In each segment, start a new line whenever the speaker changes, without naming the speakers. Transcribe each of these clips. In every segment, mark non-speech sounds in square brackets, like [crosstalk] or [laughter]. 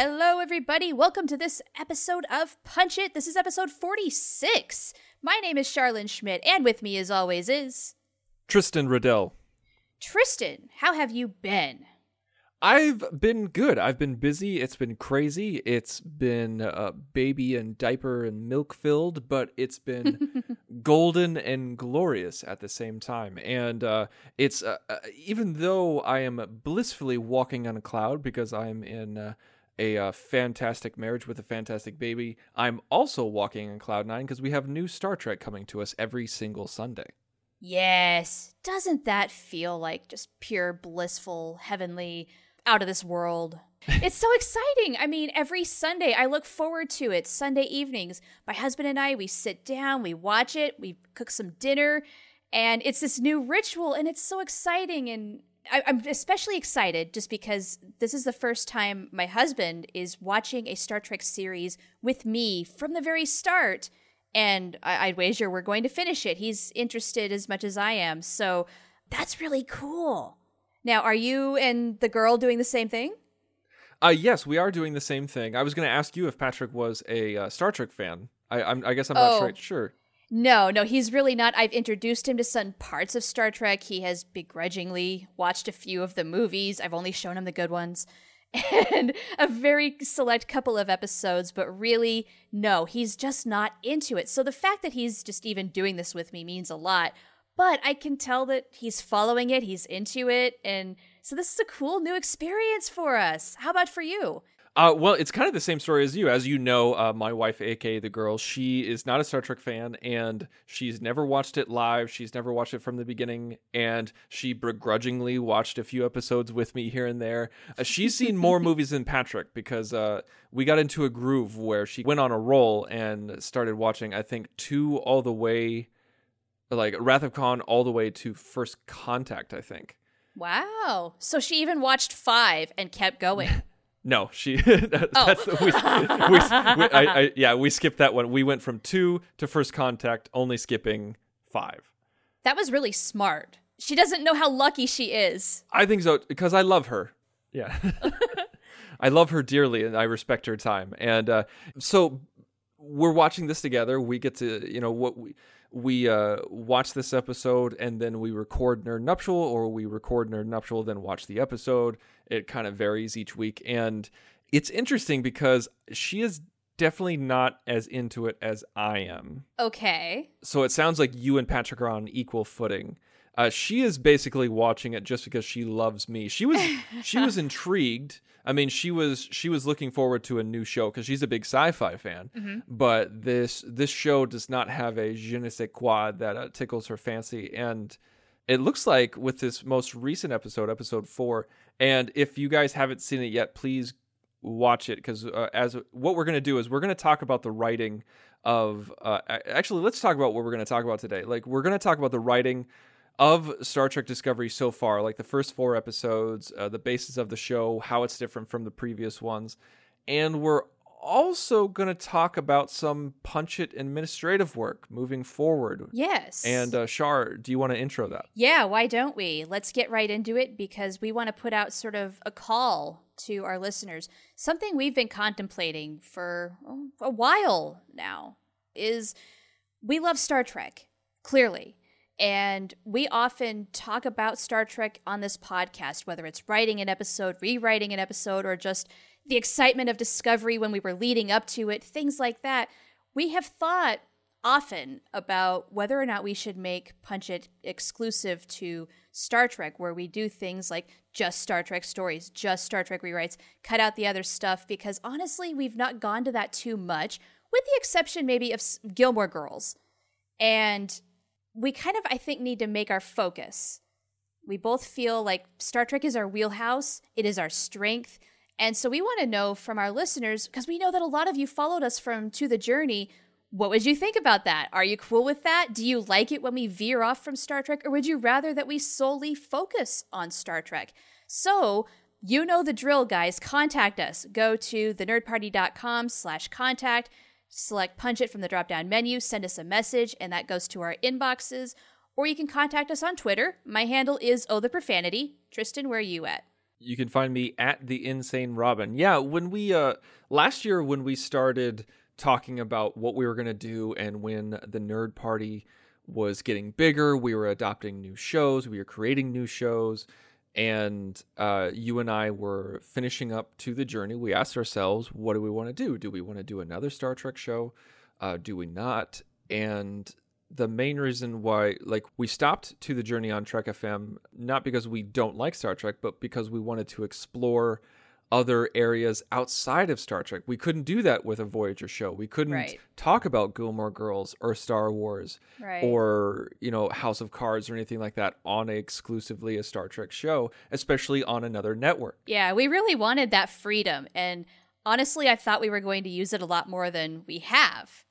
Hello, everybody. Welcome to this episode of Punch It. This is episode 46. My name is Charlene Schmidt, and with me, as always, is
Tristan Riddell.
Tristan. How have you been?
I've been good. I've been busy. It's been crazy. It's been uh, baby and diaper and milk filled, but it's been [laughs] golden and glorious at the same time. And uh, it's uh, uh, even though I am blissfully walking on a cloud because I'm in uh, a uh, fantastic marriage with a fantastic baby, I'm also walking on cloud nine because we have new Star Trek coming to us every single Sunday.
Yes. Doesn't that feel like just pure, blissful, heavenly, out of this world? [laughs] it's so exciting. I mean, every Sunday I look forward to it. Sunday evenings, my husband and I, we sit down, we watch it, we cook some dinner, and it's this new ritual, and it's so exciting. And I, I'm especially excited just because this is the first time my husband is watching a Star Trek series with me from the very start and I- I'd wager we're going to finish it. He's interested as much as I am, so that's really cool. Now, are you and the girl doing the same thing?
Uh, yes, we are doing the same thing. I was going to ask you if Patrick was a uh, Star Trek fan. I, I'm, I guess I'm not
Oh.
straight sure.
No, no, he's really not. I've introduced him to some parts of Star Trek. He has begrudgingly watched a few of the movies. I've only shown him the good ones. [laughs] And a very select couple of episodes, but really, no, he's just not into it. So the fact that he's just even doing this with me means a lot. But I can tell that he's following it, he's into it. And so this is a cool new experience for us. How about for you?
Uh, well, it's kind of the same story as you. As you know, uh, my wife, aka the girl, she is not a Star Trek fan, and she's never watched it live. She's never watched it from the beginning, and she begrudgingly watched a few episodes with me here and there. Uh, she's seen more movies than Patrick because uh, we got into a groove where she went on a roll and started watching. I think two all the way, like Wrath of Khan, all the way to First Contact. I think.
Wow. So she even watched five and kept going. [laughs]
No, she. that- [laughs] that's the, we, we, we, I, I, [laughs] yeah, we skipped that one. We went from two to first contact, only skipping five.
That was really smart. She doesn't know how lucky she is.
I think so because I love her. Yeah, [laughs] I love her dearly, and I respect her time. And uh, so we're watching this together. We get to, you know, what we we uh, watch this episode, and then we record Nerd Nuptial, or we record Nerd Nuptial, then watch the episode. It kind of varies each week, and it's interesting because she is definitely not as into it as I am.
Okay.
So it sounds like you and Patrick are on equal footing. Uh, she is basically watching it just because she loves me. She was she was [laughs] intrigued. I mean, she was she was looking forward to a new show because she's a big sci-fi fan. But this this show does not have a je ne sais quoi that uh, tickles her fancy, and it looks like with this most recent episode, episode four. And if you guys haven't seen it yet, please watch it because uh, as what we're going to do is we're going to talk about the writing of uh, actually let's talk about what we're going to talk about today like we're going to talk about the writing of star trek discovery so far like the first four episodes uh, the basis of the show how it's different from the previous ones and we're also going to talk about some punch it administrative work moving forward
Yes.
and uh, Char, do you want to intro that
yeah, why don't we? Let's get right into it because we want to put out sort of a call to our listeners. Something we've been contemplating for oh, a while now is we love Star Trek, clearly. And we often talk about Star Trek on this podcast, whether it's writing an episode, rewriting an episode, or just the excitement of discovery when we were leading up to it, things like that. We have thought often about whether or not we should make Punch It exclusive to Star Trek, where we do things like just Star Trek stories, just Star Trek rewrites, cut out the other stuff, because honestly, we've not gone to that too much, with the exception maybe of Gilmore Girls. And we kind of, I think, need to make our focus. We both feel like Star Trek is our wheelhouse, it is our strength. And so we want to know from our listeners, because we know that a lot of you followed us from To the Journey, What would you think about that? Are you cool with that? Do you like it when we veer off from Star Trek, or would you rather that we solely focus on Star Trek? So, you know the drill, guys. Contact us. Go to thenerdparty.com slash contact, select punch it from the drop down menu, send us a message, and that goes to our inboxes. Or you can contact us on Twitter. My handle is Oh the Profanity. Tristan, where are you at?
You can find me at the Insane Robin. Yeah, when we uh last year when we started talking about what we were gonna do and when the Nerd Party was getting bigger, we were adopting new shows, we were creating new shows, and uh, you and I were finishing up to the journey. We asked ourselves, what do we want to do? Do we want to do another Star Trek show? Uh, do we not? And the main reason why like we stopped to the journey on Trek FM not because we don't like Star Trek but because we wanted to explore other areas outside of Star Trek. We couldn't do that with a Voyager show. We couldn't
Right.
talk about Gilmore Girls or Star Wars
Right.
or, you know, House of Cards or anything like that on a exclusively a Star Trek show, especially on another network.
Yeah, we really wanted that freedom. And honestly, I thought we were going to use it a lot more than we have,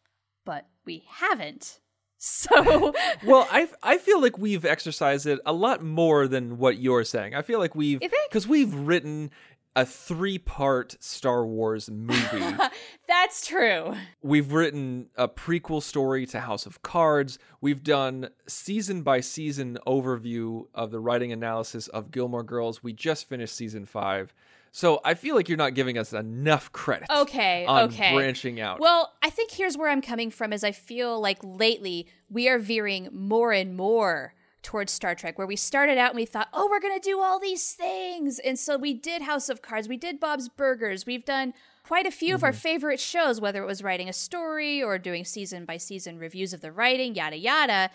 but we haven't. [laughs] So,
well, I I feel like we've exercised it a lot more than what you're saying. I feel like we've because we've written a three part Star Wars movie. [laughs]
that's true.
we've written a prequel story to House of Cards. We've done season by season overview of the writing analysis of Gilmore Girls. We just finished season five. So I feel like you're not giving us enough credit.
Okay, [laughs]
on
okay.
branching out.
Well, I think here's where I'm coming from is I feel like lately we are veering more and more towards Star Trek where we started out and we thought, "Oh, we're going to do all these things." And so we did House of Cards, we did Bob's Burgers, we've done quite a few of our mm-hmm. favorite shows whether it was writing a story or doing season by season reviews of the writing, yada yada.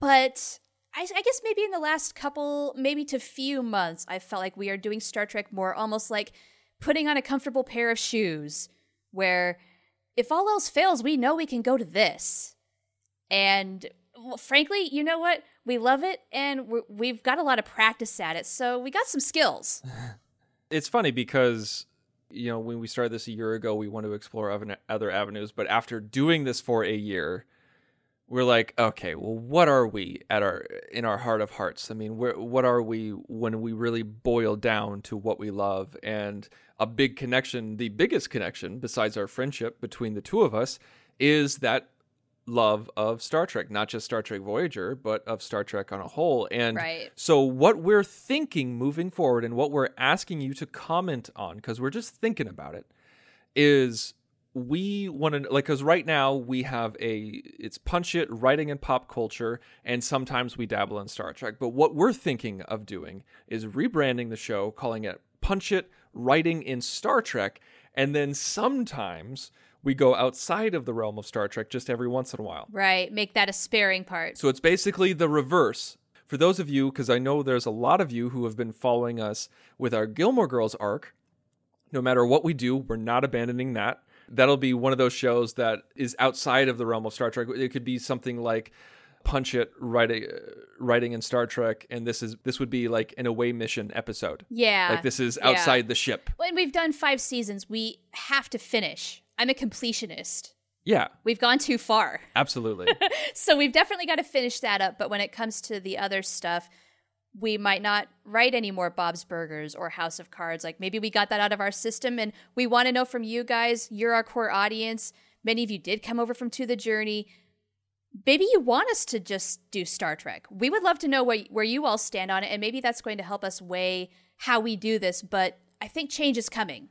But I, I guess maybe in the last couple, maybe to few months, I felt like we are doing Star Trek more almost like putting on a comfortable pair of shoes, where if all else fails, we know we can go to this. And well, frankly, you know what? We love it and we've got a lot of practice at it. So we got some skills. [laughs]
it's funny because you know when we started this a year ago we want to explore other other avenues but after doing this for a year we're like okay well what are we at our in our heart of hearts i mean what are we when we really boil down to what we love and a big connection the biggest connection besides our friendship between the two of us is that love of Star Trek, not just Star Trek Voyager, but of Star Trek on a whole. And
Right.
so, what we're thinking moving forward and what we're asking you to comment on, because we're just thinking about it, is we want to like because right now we have a it's punch it writing and pop culture and sometimes we dabble in star trek but what we're thinking of doing is rebranding the show calling it punch it writing in star trek and then sometimes we go outside of the realm of star trek just every once in a while
Right. Make that a sparing part.
so it's basically the reverse. For those of you, because I know there's a lot of you who have been following us with our Gilmore Girls arc, no matter what we do, we're not abandoning that. That'll be one of those shows that is outside of the realm of Star Trek. It could be something like Punch It writing, writing in Star Trek, and this is this would be like an away mission episode.
Yeah.
Like this is
yeah.
outside the ship.
When we've done five seasons, we have to finish. I'm a completionist.
Yeah,
We've gone too far. [laughs]
absolutely.
so we've definitely got to finish that up. But when it comes to the other stuff, we might not write any more Bob's Burgers or House of Cards. Like maybe we got that out of our system, and we want to know from you guys. You're our core audience. Many of you did come over from To the Journey. Maybe you want us to just do Star Trek. We would love to know where, where you all stand on it, and maybe that's going to help us weigh how we do this. But I think change is coming.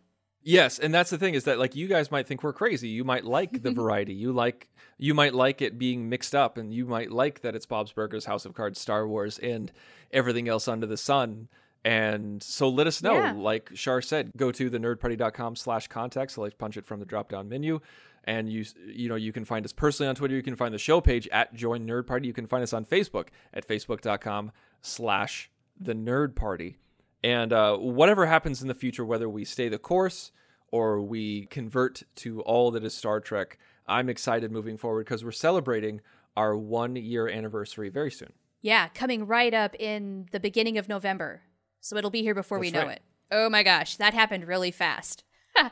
Yes, and that's the thing is that like you guys might think we're crazy. You might like the [laughs] variety. You like you might like it being mixed up and you might like that it's Bob's Burgers, House of Cards, Star Wars and everything else under the sun. And so let us know.
Yeah.
Like Char said, go to the nerdparty.com slash contact. So let's punch it from the drop down menu. And you you know, you can find us personally on Twitter. You can find the show page at Join Nerd Party. You can find us on Facebook at facebook.com slash the nerd party. And uh, whatever happens in the future, whether we stay the course or we convert to all that is Star Trek, I'm excited moving forward because we're celebrating our one year anniversary very soon.
Yeah, coming right up in the beginning of November. So it'll be here before we
That's
know
right.
it. Oh my gosh, that happened really fast. [laughs]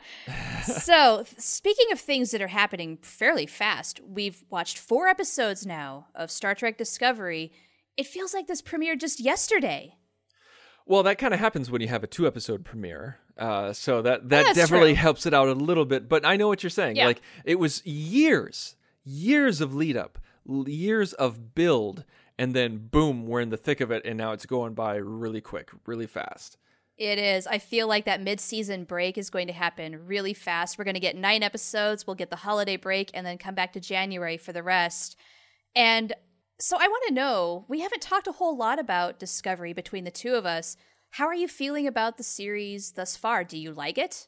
so, speaking of things that are happening fairly fast, we've watched four episodes now of Star Trek Discovery. It feels like this premiered just yesterday.
Well, that kind of happens when you have a two episode premiere. Uh, so that that definitely
true.
helps it out a little bit. But I know what you're saying.
Yeah.
Like it was years, years of lead up, years of build, and then boom, we're in the thick of it, and now it's going by really quick, really fast.
It is. I feel like that mid-season break is going to happen really fast. We're going to get 9 episodes, we'll get the holiday break and then come back to January for the rest. And so I want to know, we haven't talked a whole lot about Discovery between the two of us. How are you feeling about the series thus far? Do you like it?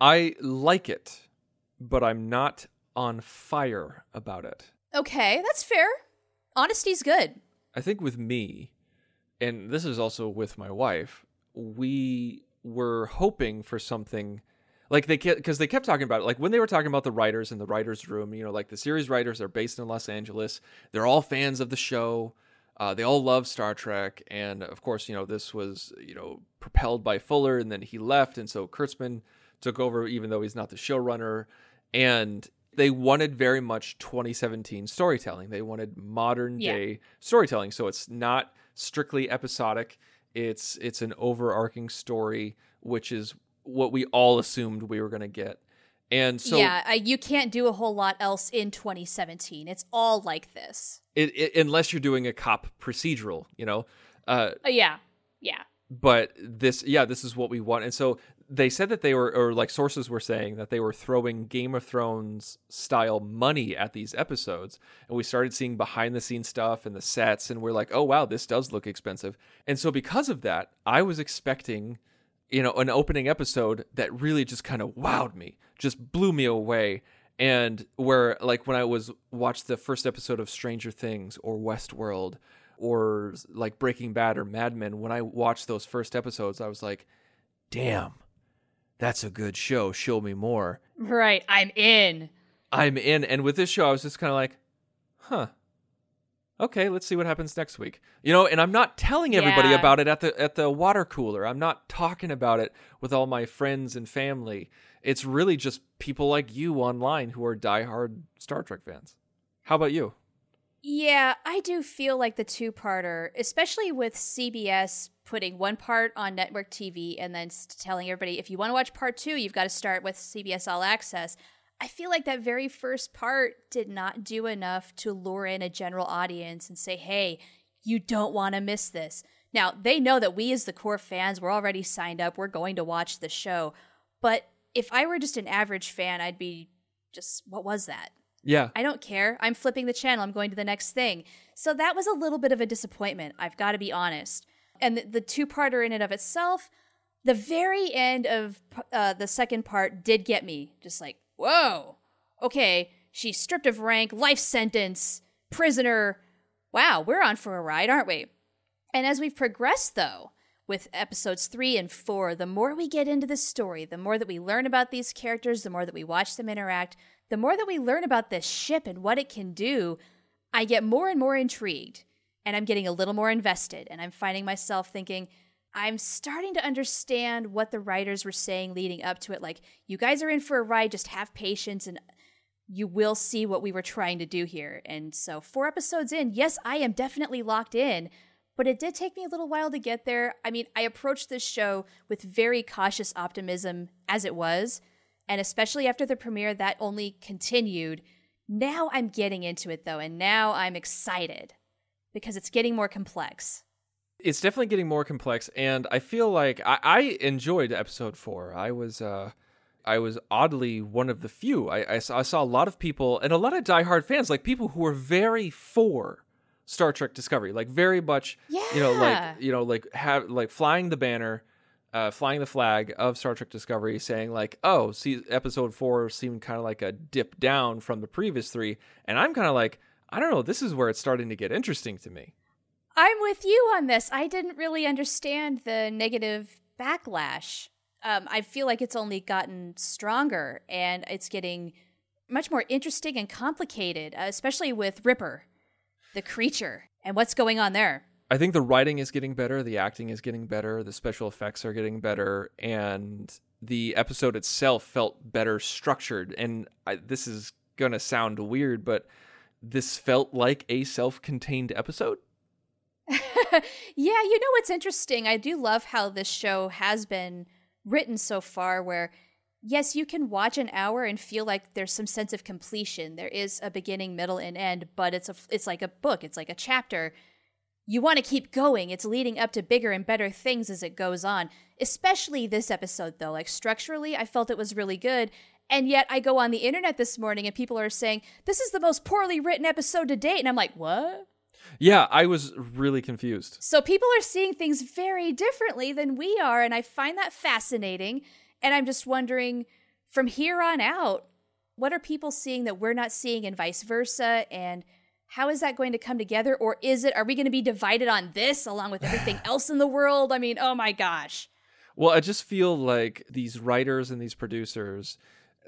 I like it, but I'm not on fire about it.
Okay, that's fair. Honesty's good.
I think with me, and this is also with my wife, we were hoping for something like they because they kept talking about it. Like when they were talking about the writers in the writers' room, you know, like the series writers are based in Los Angeles. They're all fans of the show. Uh, they all love Star Trek, and of course, you know, this was you know propelled by Fuller, and then he left, and so Kurtzman took over, even though he's not the showrunner. And they wanted very much 2017 storytelling. They wanted modern
Yeah.
day storytelling. So it's not strictly episodic. It's it's an overarching story, which is what we all assumed we were going to get. And so
yeah, I, you can't do a whole lot else in 2017. It's all like this.
it, it, unless you're doing a cop procedural, you know. Uh,
Uh, yeah, yeah.
but this yeah this is what we want and so they said that they were or like sources were saying that they were throwing game of thrones style money at these episodes and we started seeing behind the scenes stuff and the sets and we're like oh wow this does look expensive and so because of that i was expecting you know an opening episode that really just kind of wowed me just blew me away. And where like when i was watched the first episode of stranger things or westworld or like breaking bad or mad men when i watched those first episodes i was like damn that's a good show. Show me more.
Right, I'm in.
i'm in. And with this show i was just kind of like huh okay let's see what happens next week. You know and i'm not telling everybody
Yeah.
about it at the at the water cooler. I'm not talking about it with all my friends and family. It's really just people like you online who are diehard star trek fans. How about you?
Yeah, I do feel like the two parter, especially with CBS putting one part on network TV and then telling everybody if you want to watch part two, you've got to start with CBS All Access. I feel like that very first part did not do enough to lure in a general audience and say, hey, you don't want to miss this. Now, they know that we, as the core fans, we're already signed up. We're going to watch the show. But if I were just an average fan, I'd be just, what was that?
yeah
I don't care. I'm flipping the channel. I'm going to the next thing. So that was a little bit of a disappointment. I've got to be honest. And the, the two parter in and of itself, the very end of uh, the second part did get me. Just like, whoa, okay, she's stripped of rank, life sentence, prisoner. Wow, we're on for a ride, aren't we? And as we've progressed, though, with episodes three and four, the more we get into the story, the more that we learn about these characters, the more that we watch them interact, the more that we learn about this ship and what it can do, I get more and more intrigued. And I'm getting a little more invested. And I'm finding myself thinking, I'm starting to understand what the writers were saying leading up to it. Like, you guys are in for a ride, just have patience and you will see what we were trying to do here. And so, four episodes in, yes, I am definitely locked in, but it did take me a little while to get there. I mean, I approached this show with very cautious optimism as it was, and especially after the premiere, that only continued. Now I'm getting into it though, and now I'm excited because it's getting more complex.
It's definitely getting more complex and i feel like i, I enjoyed episode four i was uh i was oddly one of the few I, I, saw, I saw a lot of people and a lot of diehard fans like people who were very for star trek discovery like very much yeah. you know like you know like have like flying the banner uh, flying the flag of Star Trek Discovery, saying like, "Oh, see, episode four seemed kind of like a dip down from the previous three. and I'm kind of like, I don't know, this is where it's starting to get interesting to me.
I'm with you on this. I didn't really understand the negative backlash. Um, I feel like it's only gotten stronger and it's getting much more interesting and complicated, uh, especially with Ripper, the creature, and what's going on there.
I think the writing is getting better, the acting is getting better, the special effects are getting better, and the episode itself felt better structured. And I, this is going to sound weird, but this felt like a self contained episode. [laughs]
yeah, you know what's interesting? I do love how this show has been written so far, where yes, you can watch an hour and feel like there's some sense of completion. There is a beginning, middle, and end, but it's a it's like a book. It's like a chapter. You want to keep going. It's leading up to bigger and better things as it goes on. Especially this episode, though. Like structurally, I felt it was really good. And yet, I go on the internet this morning and people are saying this is the most poorly written episode to date, and I'm like, what?
Yeah, I was really confused.
So people are seeing things very differently than we are, and I find that fascinating. And I'm just wondering from here on out, what are people seeing that we're not seeing, and vice versa? And how is that going to come together? Or is it, are we going to be divided on this along with everything [sighs] else in the world? I mean, oh my gosh.
Well, I just feel like these writers and these producers,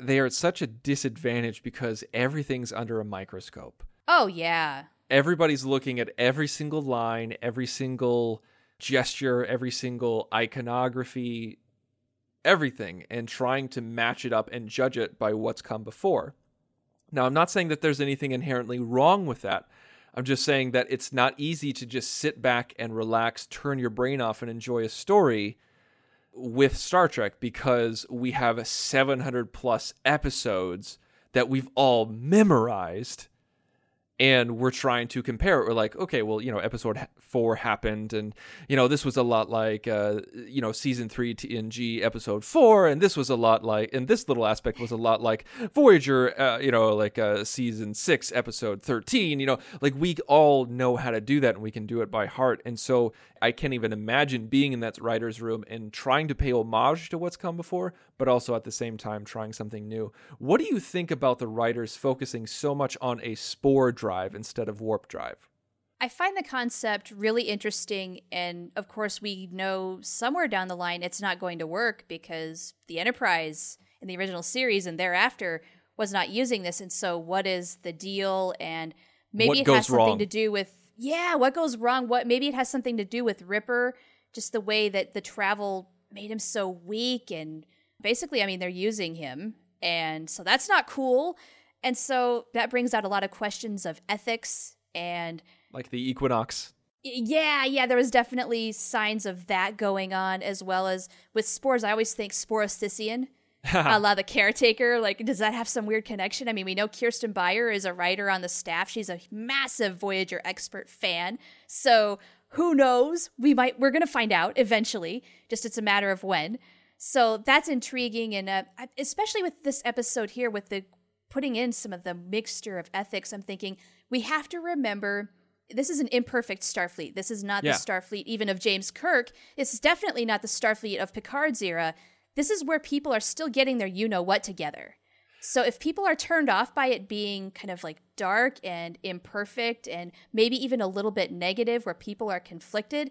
they are at such a disadvantage because everything's under a microscope.
Oh, yeah
everybody's looking at every single line, every single gesture, every single iconography, everything, and trying to match it up and judge it by what's come before. Now, I'm not saying that there's anything inherently wrong with that. I'm just saying that it's not easy to just sit back and relax, turn your brain off, and enjoy a story with Star Trek because we have 700 plus episodes that we've all memorized and we're trying to compare it. We're like, okay, well, you know, episode four happened, and you know, this was a lot like, uh, you know, season three TNG episode four, and this was a lot like, and this little aspect was a lot like Voyager, uh, you know, like uh, season six episode thirteen. You know, like we all know how to do that, and we can do it by heart. And so I can't even imagine being in that writer's room and trying to pay homage to what's come before, but also at the same time trying something new. What do you think about the writers focusing so much on a spore drive instead of warp drive?
I find the concept really interesting. And of course, we know somewhere down the line it's not going to work because the Enterprise in the original series and thereafter was not using this. And so, what is the deal? And maybe it has something
wrong?
to do with yeah, what goes wrong? What maybe it has something to do with Ripper, just the way that the travel made him so weak and basically, I mean, they're using him. And so that's not cool. And so that brings out a lot of questions of ethics and
like the equinox.
Yeah, yeah, there was definitely signs of that going on as well as with spores. I always think Sporocystian [laughs] a la the caretaker. Like, does that have some weird connection? I mean, we know Kirsten Beyer is a writer on the staff. She's a massive Voyager expert fan. So who knows? We might we're gonna find out eventually. Just it's a matter of when. So that's intriguing, and uh, especially with this episode here, with the putting in some of the mixture of ethics. I'm thinking we have to remember this is an imperfect Starfleet. This is not
Yeah.
the Starfleet even of James Kirk. It's definitely not the Starfleet of Picard's era. This is where people are still getting their you know what together. So if people are turned off by it being kind of like dark and imperfect and maybe even a little bit negative where people are conflicted,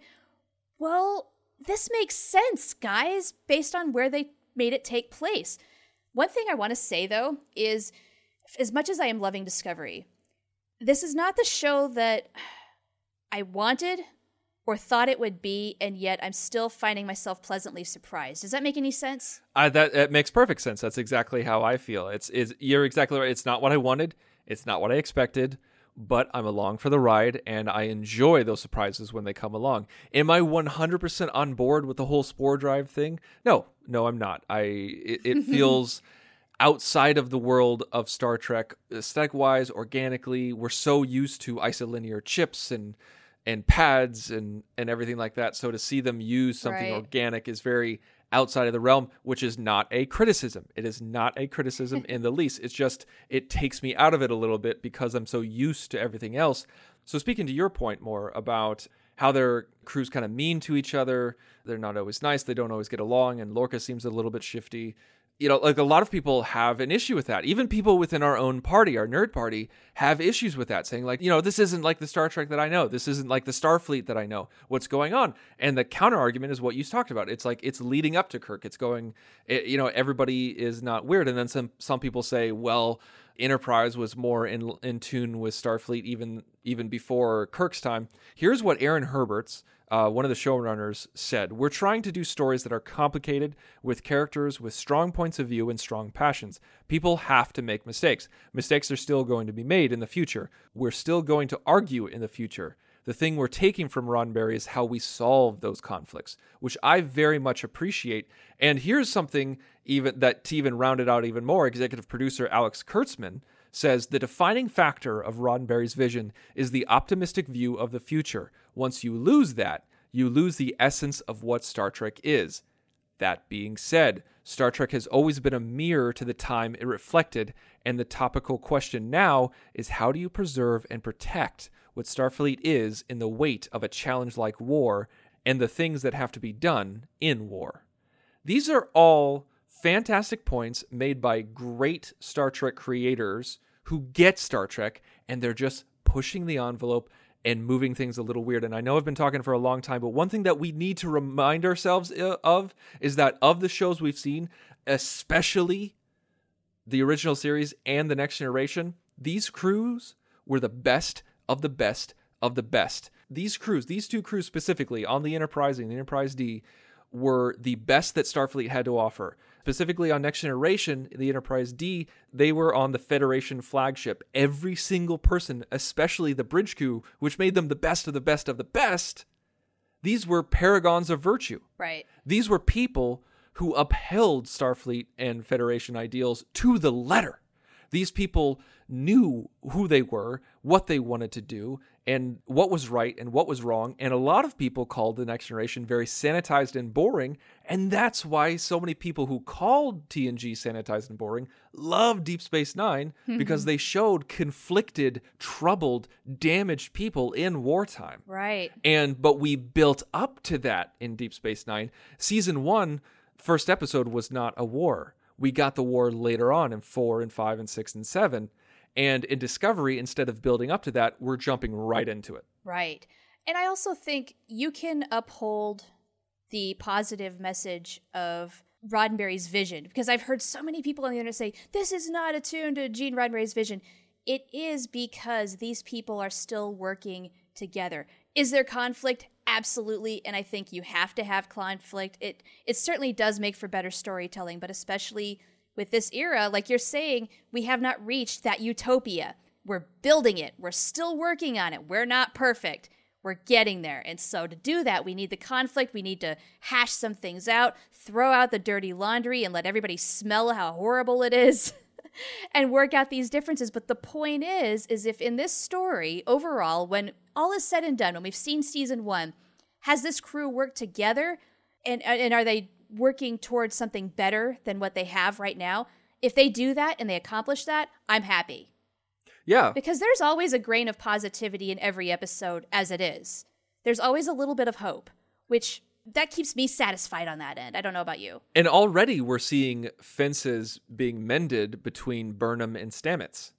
well, this makes sense, guys, based on where they made it take place. One thing I want to say though is as much as I am loving Discovery, this is not the show that I wanted or thought it would be, and yet I'm still finding myself pleasantly surprised. Does that make any sense?
I, that makes perfect sense. That's exactly how I feel. It's you're exactly right. It's not what I wanted. It's not what I expected. But I'm along for the ride, and I enjoy those surprises when they come along. Am I 100% on board with the whole spore drive thing? No, no, I'm not. I it, it [laughs] feels outside of the world of Star Trek, aesthetic wise, organically. We're so used to isolinear chips and and pads and and everything like that. So to see them use something
Right.
organic is very outside of the realm, which is not a criticism. It is not a criticism in the least. It's just it takes me out of it a little bit because I'm so used to everything else. So speaking to your point more about how their crews kind of mean to each other, they're not always nice, they don't always get along, and Lorca seems a little bit shifty you know, like a lot of people have an issue with that. Even people within our own party, our nerd party, have issues with that, saying, like, you know, this isn't like the Star Trek that I know. This isn't like the Starfleet that I know. What's going on? And the counter argument is what you talked about. It's like it's leading up to Kirk. It's going, it, you know, everybody is not weird. And then some some people say, well, Enterprise was more in in tune with Starfleet even even before Kirk's time. Here's what Aaron Harberts, uh, one of the showrunners said, We're trying to do stories that are complicated with characters with strong points of view and strong passions. People have to make mistakes. Mistakes are still going to be made in the future. We're still going to argue in the future. The thing we're taking from Roddenberry is how we solve those conflicts, which I very much appreciate. And here's something even that to even round it out even more, executive producer Alex Kurtzman says the defining factor of Roddenberry's vision is the optimistic view of the future. Once you lose that, you lose the essence of what Star Trek is. That being said, Star Trek has always been a mirror to the time it reflected, and the topical question now is how do you preserve and protect what Starfleet is in the weight of a challenge like war and the things that have to be done in war? These are all fantastic points made by great Star Trek creators who get Star Trek and they're just pushing the envelope and moving things a little weird. And I know I've been talking for a long time, but one thing that we need to remind ourselves uh, of is that of the shows we've seen, especially the original series and the next generation, these crews were the best of the best of the best. These crews, these two crews specifically on the Enterprise and the Enterprise D, were the best that Starfleet had to offer. Specifically on Next Generation, the Enterprise D, they were on the Federation flagship. Every single person, especially the bridge crew, which made them the best of the best of the best, these were paragons of virtue.
Right.
These were people who upheld Starfleet and Federation ideals to the letter. These people knew who they were, what they wanted to do, and what was right and what was wrong. And a lot of people called the next generation very sanitized and boring. And that's why so many people who called TNG sanitized and boring love Deep Space 9 [laughs] because they showed conflicted, troubled, damaged people in wartime.
Right.
And but we built up to that in Deep Space Nine. Season one, first episode was not a war. We got the war later on in four and five and six and seven. And in Discovery, instead of building up to that, we're jumping right into it.
Right. And I also think you can uphold the positive message of Roddenberry's vision because I've heard so many people on the internet say, this is not attuned to Gene Roddenberry's vision. It is because these people are still working together. Is there conflict? Absolutely. And I think you have to have conflict. It it certainly does make for better storytelling, but especially with this era, like you're saying, we have not reached that utopia. We're building it. We're still working on it. We're not perfect. We're getting there. And so to do that, we need the conflict. We need to hash some things out, throw out the dirty laundry, and let everybody smell how horrible it is. [laughs] and work out these differences. But the point is is if in this story overall when all is said and done when we've seen season 1 has this crew worked together? And uh, and are they working towards something better than what they have right now? If they do that and they accomplish that i'm happy.
Yeah.
because there's always a grain of positivity in every episode as it is. There's always a little bit of hope which that keeps me satisfied on that end i don't know about you
And already we're seeing fences being mended between Burnham and Stamets,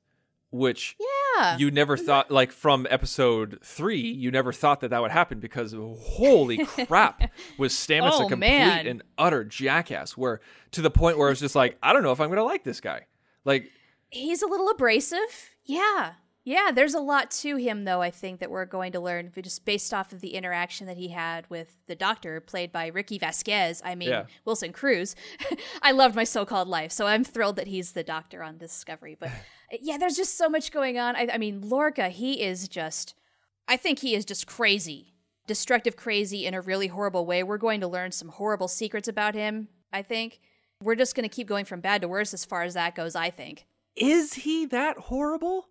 which
yeah
you never mm-hmm. thought, like from episode three, you never thought that that would happen because holy crap, [laughs] was Stamets
Oh,
a complete
man.
and utter jackass? Where to the point where it's just like, I don't know if I'm going to like this guy. Like,
he's a little abrasive. Yeah. Yeah, there's a lot to him though, I think that we're going to learn just based off of the interaction that he had with the doctor played by Rickie Vasquez. I mean,
Yeah.
Wilson Cruz. [laughs] I loved my so-called life, so I'm thrilled that he's the doctor on Discovery, but [laughs] yeah, there's just so much going on. I, I mean, Lorca, he is just I think he is just crazy. Destructive crazy in a really horrible way. We're going to learn some horrible secrets about him, I think. We're just going to keep going from bad to worse as far as that goes, I think.
is he that horrible?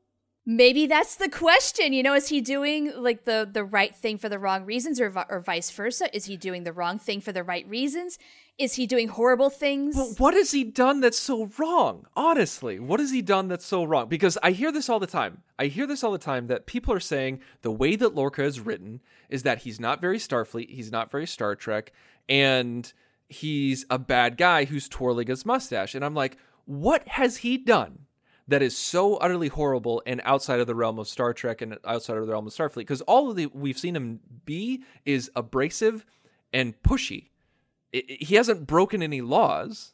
Maybe that's the question. You know, is he doing like the the right thing for the wrong reasons, or or vice versa? Is he doing the wrong thing for the right reasons? Is he doing horrible things?
But what has he done that's so wrong? Honestly, what has he done that's so wrong? Because I hear this all the time. I hear this all the time that people are saying the way that Lorca is written is that he's not very Starfleet, he's not very Star Trek, and he's a bad guy who's twirling his mustache. And I'm like, what has he done that is so utterly horrible and outside of the realm of Star Trek and outside of the realm of Starfleet? Because all of the we've seen him be is abrasive and pushy. I- I- he hasn't broken any laws.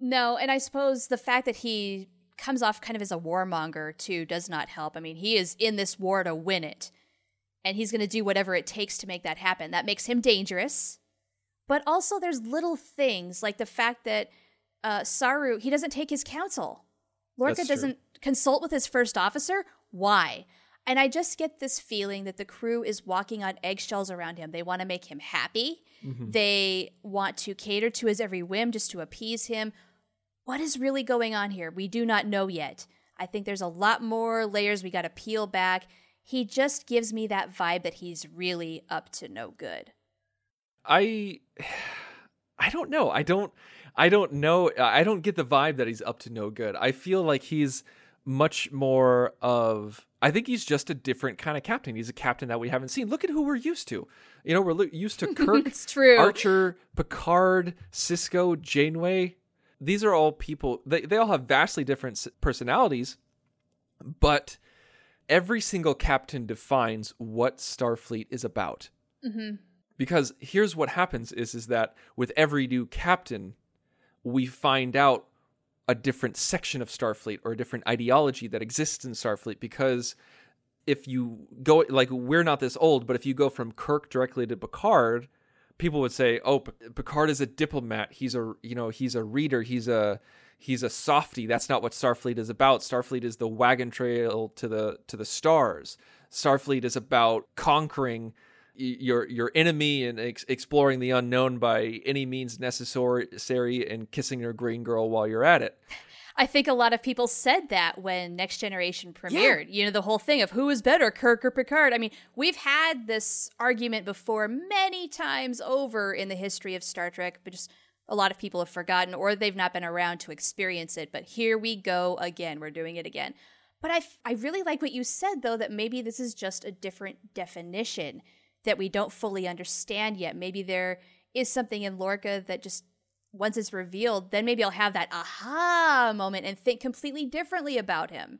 No, and I suppose the fact that he comes off kind of as a warmonger too does not help. I mean, he is in this war to win it. and he's going to do whatever it takes to make that happen. That makes him dangerous. But also, there's little things like the fact that uh, Saru he doesn't take his counsel. Lorca
That's
doesn't consult with his first officer. Why? And I just get this feeling that the crew is walking on eggshells around him. They want to make him happy. Mm-hmm. They want to cater to his every whim just to appease him. What is really going on here? We do not know yet. I think there's a lot more layers we got to peel back. He just gives me that vibe that he's really up to no good.
I [sighs] I don't know. I don't I don't know. I don't get the vibe that he's up to no good. I feel like he's much more of I think he's just a different kind of captain. He's a captain that we haven't seen. Look at who we're used to. You know, we're lo- used to [laughs] Kirk. Archer, Picard, Sisko, Janeway. These are all people. They they all have vastly different personalities, but every single captain defines what Starfleet is about mm-hmm. because here's what happens is is that with every new captain we find out a different section of starfleet or a different ideology that exists in starfleet because if you go like we're not this old but if you go from kirk directly to picard people would say oh picard is a diplomat. He's a you know he's a reader. He's a he's a softy. That's not what starfleet is about. Starfleet is the wagon trail to the to the stars. Starfleet is about conquering your your enemy and ex- exploring the unknown by any means necessary and kissing your green girl while you're at it
I think a lot of people said that when Next Generation premiered. You know, the whole thing of who is better, Kirk or Picard. I mean, we've had this argument before many times over in the history of Star Trek, but just a lot of people have forgotten or they've not been around to experience it. But here we go again. We're doing it again. But I, f- I really like what you said, though, that maybe this is just a different definition that we don't fully understand yet. Maybe there is something in Lorca that just once it's revealed, then maybe I'll have that aha moment and think completely differently about him.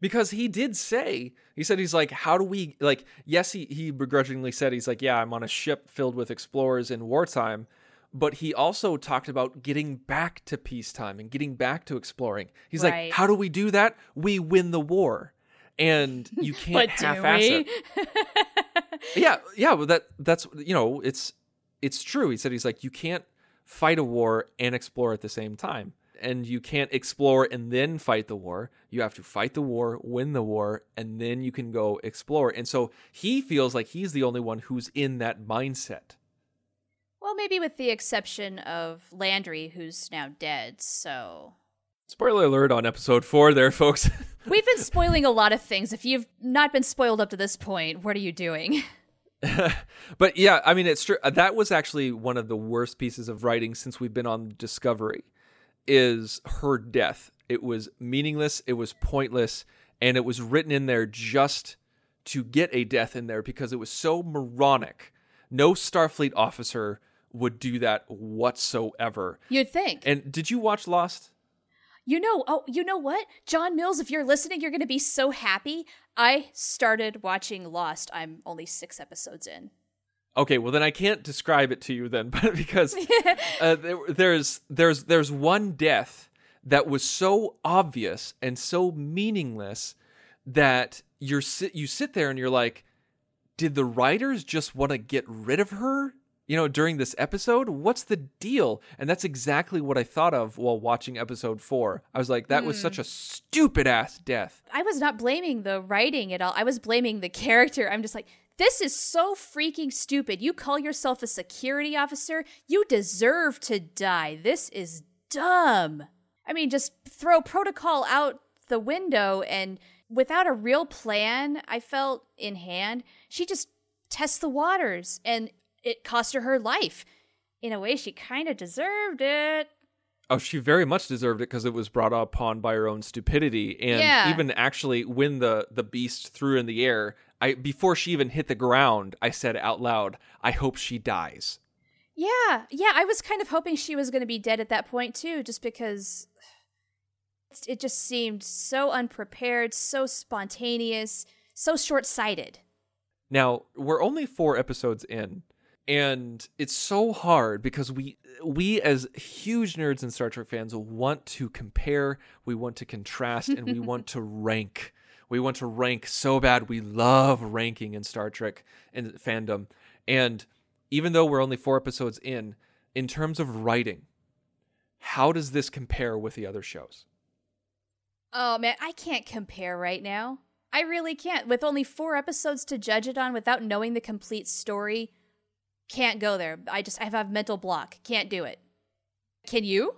because he did say he said he's like how do we like yes he, he begrudgingly said he's like yeah i'm on a ship filled with explorers in wartime but he also talked about getting back to peacetime and getting back to exploring he's
Right.
like how do we do that we win the war and you [laughs] can't half-ass it [laughs] yeah yeah well that that's you know it's it's true. He said he's like you can't fight a war and explore at the same time. And you can't explore and then fight the war. You have to fight the war win the war and then you can go explore. And so he feels like he's the only one who's in that mindset.
Well, maybe with the exception of Landry, who's now dead. So
spoiler alert on episode 4 there folks [laughs]
we've been spoiling a lot of things. If you've not been spoiled up to this point, what are you doing? [laughs]
but yeah, I mean, it's true. Uh, that was actually one of the worst pieces of writing since we've been on Discovery. Is her death? It was meaningless. It was pointless, and it was written in there just to get a death in there because it was so moronic. No Starfleet officer would do that whatsoever.
You'd think.
And did you watch Lost?
You know, oh, you know what? John Mills, if you're listening, you're going to be so happy. I started watching Lost. I'm only six episodes in.
Okay, well then I can't describe it to you then, [laughs] but because [laughs] uh, there, there's there's there's one death that was so obvious and so meaningless that you're sit you sit there and you're like, did the writers just want to get rid of her? You know, during this episode, what's the deal? And that's exactly what I thought of while watching episode four. I was like, that was such hmm. a stupid ass death.
I was not blaming the writing at all. I was blaming the character. I'm just like, this is so freaking stupid. You call yourself a security officer? You deserve to die. This is dumb. I mean, just throw protocol out the window and without a real plan, I felt in hand, she just tests the waters and it cost her her life. In a way, she kind of deserved it.
Oh, she very much deserved it because it was brought upon by her own stupidity, and
Yeah.
even actually when the the beast threw in the air, I before she even hit the ground, I said out loud, "I hope she dies."
Yeah, yeah, I was kind of hoping she was going to be dead at that point too, just because [sighs] it just seemed so unprepared, so spontaneous, so short sighted.
Now we're only four episodes in, and it's so hard because we we as huge nerds and Star Trek fans want to compare, we want to contrast, and we want [laughs] to rank. We want to rank so bad. We love ranking in Star Trek and fandom. And even though we're only four episodes in, in terms of writing, how does this compare with the other shows?
Oh man, I can't compare right now. I really can't. With only four episodes to judge it on without knowing the complete story, can't go there. I just I have mental block. Can't do it. Can you?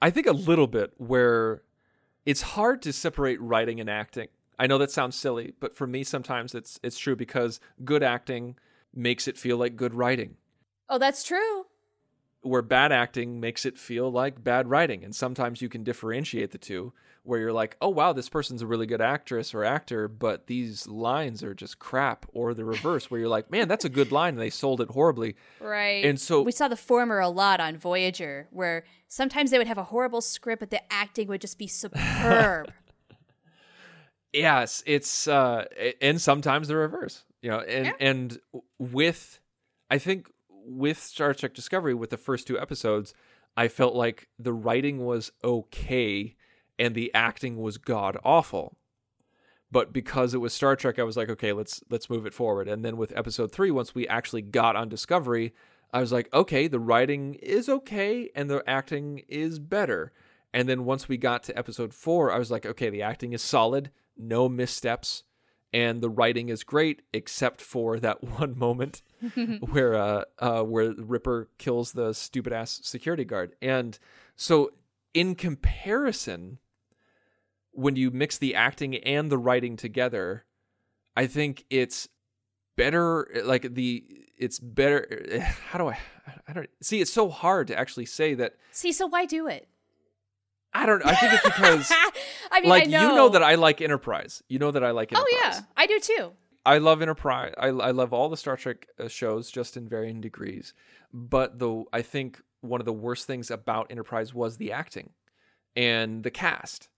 I think a little bit where it's hard to separate writing and acting. I know that sounds silly, but for me sometimes it's it's true because good acting makes it feel like good writing.
Oh, that's true.
Where bad acting makes it feel like bad writing. And sometimes you can differentiate the two where you're like, oh, wow, this person's a really good actress or actor, but these lines are just crap. Or the reverse, where you're like, man, that's a good line. And they sold it horribly.
Right.
And so
we saw the former a lot on Voyager, where sometimes they would have a horrible script, but the acting would just be superb. [laughs]
yes, it's, uh, and sometimes the reverse, you know, and,
Yeah.
and with, I think with Star Trek Discovery, with the first two episodes, I felt like the writing was okay and the acting was god awful. But because it was Star Trek, I was like, okay, let's let's move it forward. And then with episode three, once we actually got on Discovery, I was like, okay, the writing is okay and the acting is better. And then once we got to episode four, I was like, okay, the acting is solid, no missteps, and the writing is great, except for that [laughs] one moment [laughs] where uh, uh, where Ripper kills the stupid ass security guard. And so, in comparison, when you mix the acting and the writing together, I think it's better. Like the it's better. [sighs] How do I? I don't see. It's so hard to actually say that.
See, so why do it?
I don't. I think it's because. [laughs]
I mean,
like
I know.
you know that I like Enterprise. You know that I like Enterprise.
Oh yeah, I do too.
I love Enterprise. I, I love all the Star Trek uh, shows, just in varying degrees. But though I think one of the worst things about Enterprise was the acting and the cast.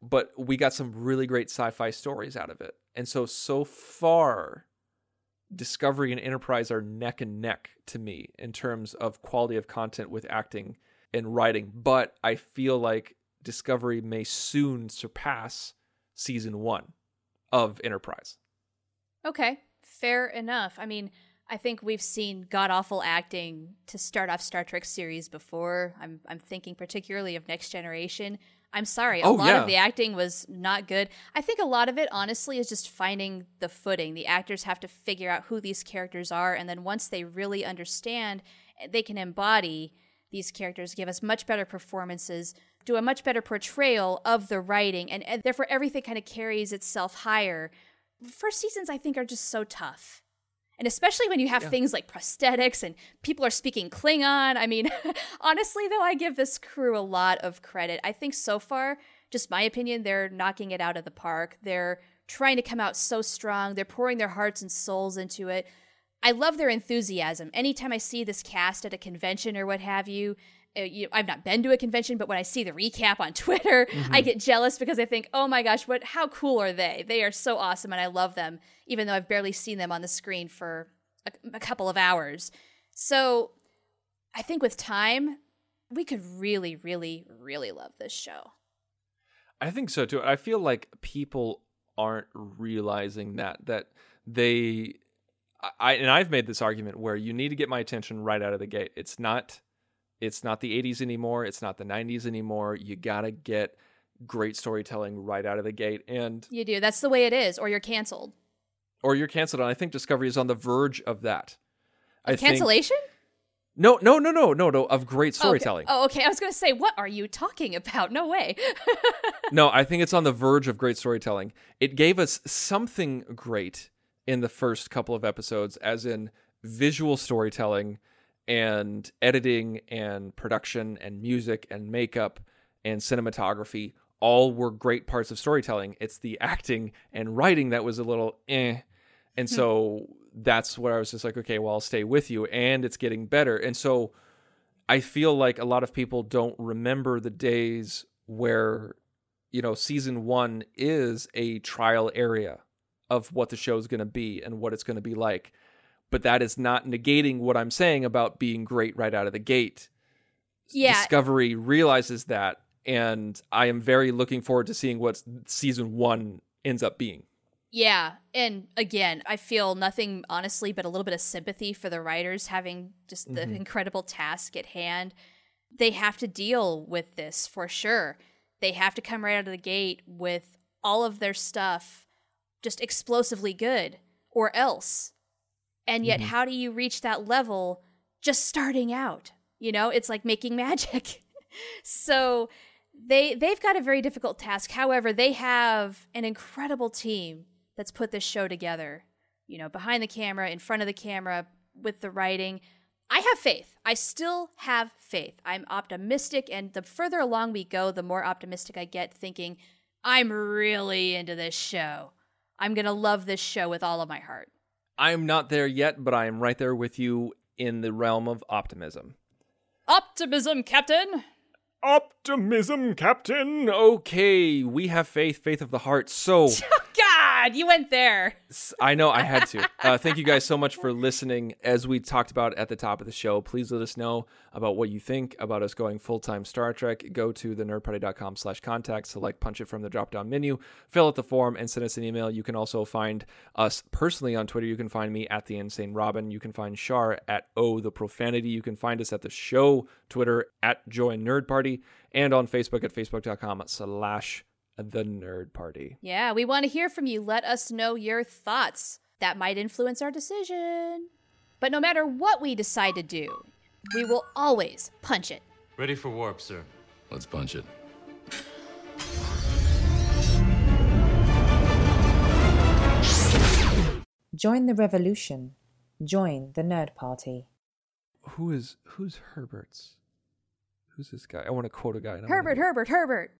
But we got some really great sci-fi stories out of it, and so so far, Discovery and Enterprise are neck and neck to me in terms of quality of content with acting and writing. But I feel like Discovery may soon surpass season one of Enterprise.
Okay, fair enough. I mean, I think we've seen god awful acting to start off Star Trek series before. I'm I'm thinking particularly of Next Generation. I'm sorry, a
Oh,
lot
yeah.
of the acting was not good. I think a lot of it, honestly, is just finding the footing. The actors have to figure out who these characters are, and then once they really understand, eh, they can embody these characters, give us much better performances, do a much better portrayal of the writing, and, and therefore everything kind of carries itself higher. First seasons, I think, are just so tough. And especially when you have things like prosthetics and people are speaking Klingon. I mean, [laughs] honestly, though, I give this crew a lot of credit. I think so far, just my opinion, they're knocking it out of the park. They're trying to come out so strong, they're pouring their hearts and souls into it. I love their enthusiasm. Anytime I see this cast at a convention or what have you, uh, you I've not been to a convention, but when I see the recap on [laughs] Twitter, I get jealous because I think, "Oh my gosh, what? How cool are they? They are so awesome, and I love them, even though I've barely seen them on the screen for a, a couple of hours." So, I think with time, we could really, really, really love this show.
I think so too. I feel like people aren't realizing that that they I and I've made this argument where you need to get my attention right out of the gate. It's not it's not the 80s anymore, it's not the 90s anymore. You got to get great storytelling right out of the gate and
You do. That's the way it is, or you're canceled.
or you're canceled and I think Discovery is on the verge of that. I think
Cancellation?
No, no, no, no, no, no, of great
Okay.
storytelling.
Oh, okay. I was going to say, what are you talking about? No way. [laughs]
no, I think it's on the verge of great storytelling. It gave us something great in the first couple of episodes, as in visual storytelling and editing and production and music and makeup and cinematography. All were great parts of storytelling. It's the acting and writing that was a little eh. And so that's where I was just like, okay, well, I'll stay with you. And it's getting better. And so I feel like a lot of people don't remember the days where, you know, season one is a trial area of what the show's going to be and what it's going to be like. But that is not negating what I'm saying about being great right out of the gate.
Yeah.
Discovery realizes that. And I am very looking forward to seeing what season one ends up being.
Yeah. And again, I feel nothing honestly but a little bit of sympathy for the writers having just the mm-hmm. incredible task at hand. They have to deal with this for sure. They have to come right out of the gate with all of their stuff just explosively good or else. And yet, mm-hmm. how do you reach that level just starting out? You know, it's like making magic. [laughs] so they they've got a very difficult task. However, they have an incredible team that's put this show together. You know, behind the camera, in front of the camera, with the writing. I have faith. I still have faith. I'm optimistic, and the further along we go, the more optimistic I get, thinking, I'm really into this show. I'm going to love this show with all of my heart.
I am not there yet, but I am right there with you in the realm of optimism.
Optimism, Captain!
Optimism, Captain. Okay, we have faith, faith of the heart. So [laughs]
God, you went there.
I know I had to. Uh, thank you guys so much for listening. As we talked about at the top of the show, please let us know about what you think about us going full time Star Trek. Go to the nerdparty.com slash contact, select punch it from the drop down menu, fill out the form, and send us an email. You can also find us personally on Twitter. You can find me at the Insane Robin. You can find Char at O the Profanity. You can find us at the show Twitter at Join Nerd Party and on Facebook at facebook.com slash the Nerd Party.
Yeah, we want to hear from you. Let us know your thoughts. That might influence our decision. But no matter what we decide to do, we will always punch it.
Ready for warp, sir. Let's punch it.
Join the revolution. Join the Nerd Party.
Who is who's Herbert's? Who's this guy? I want to quote a guy. and I wanna
Herbert, Herbert, Herbert.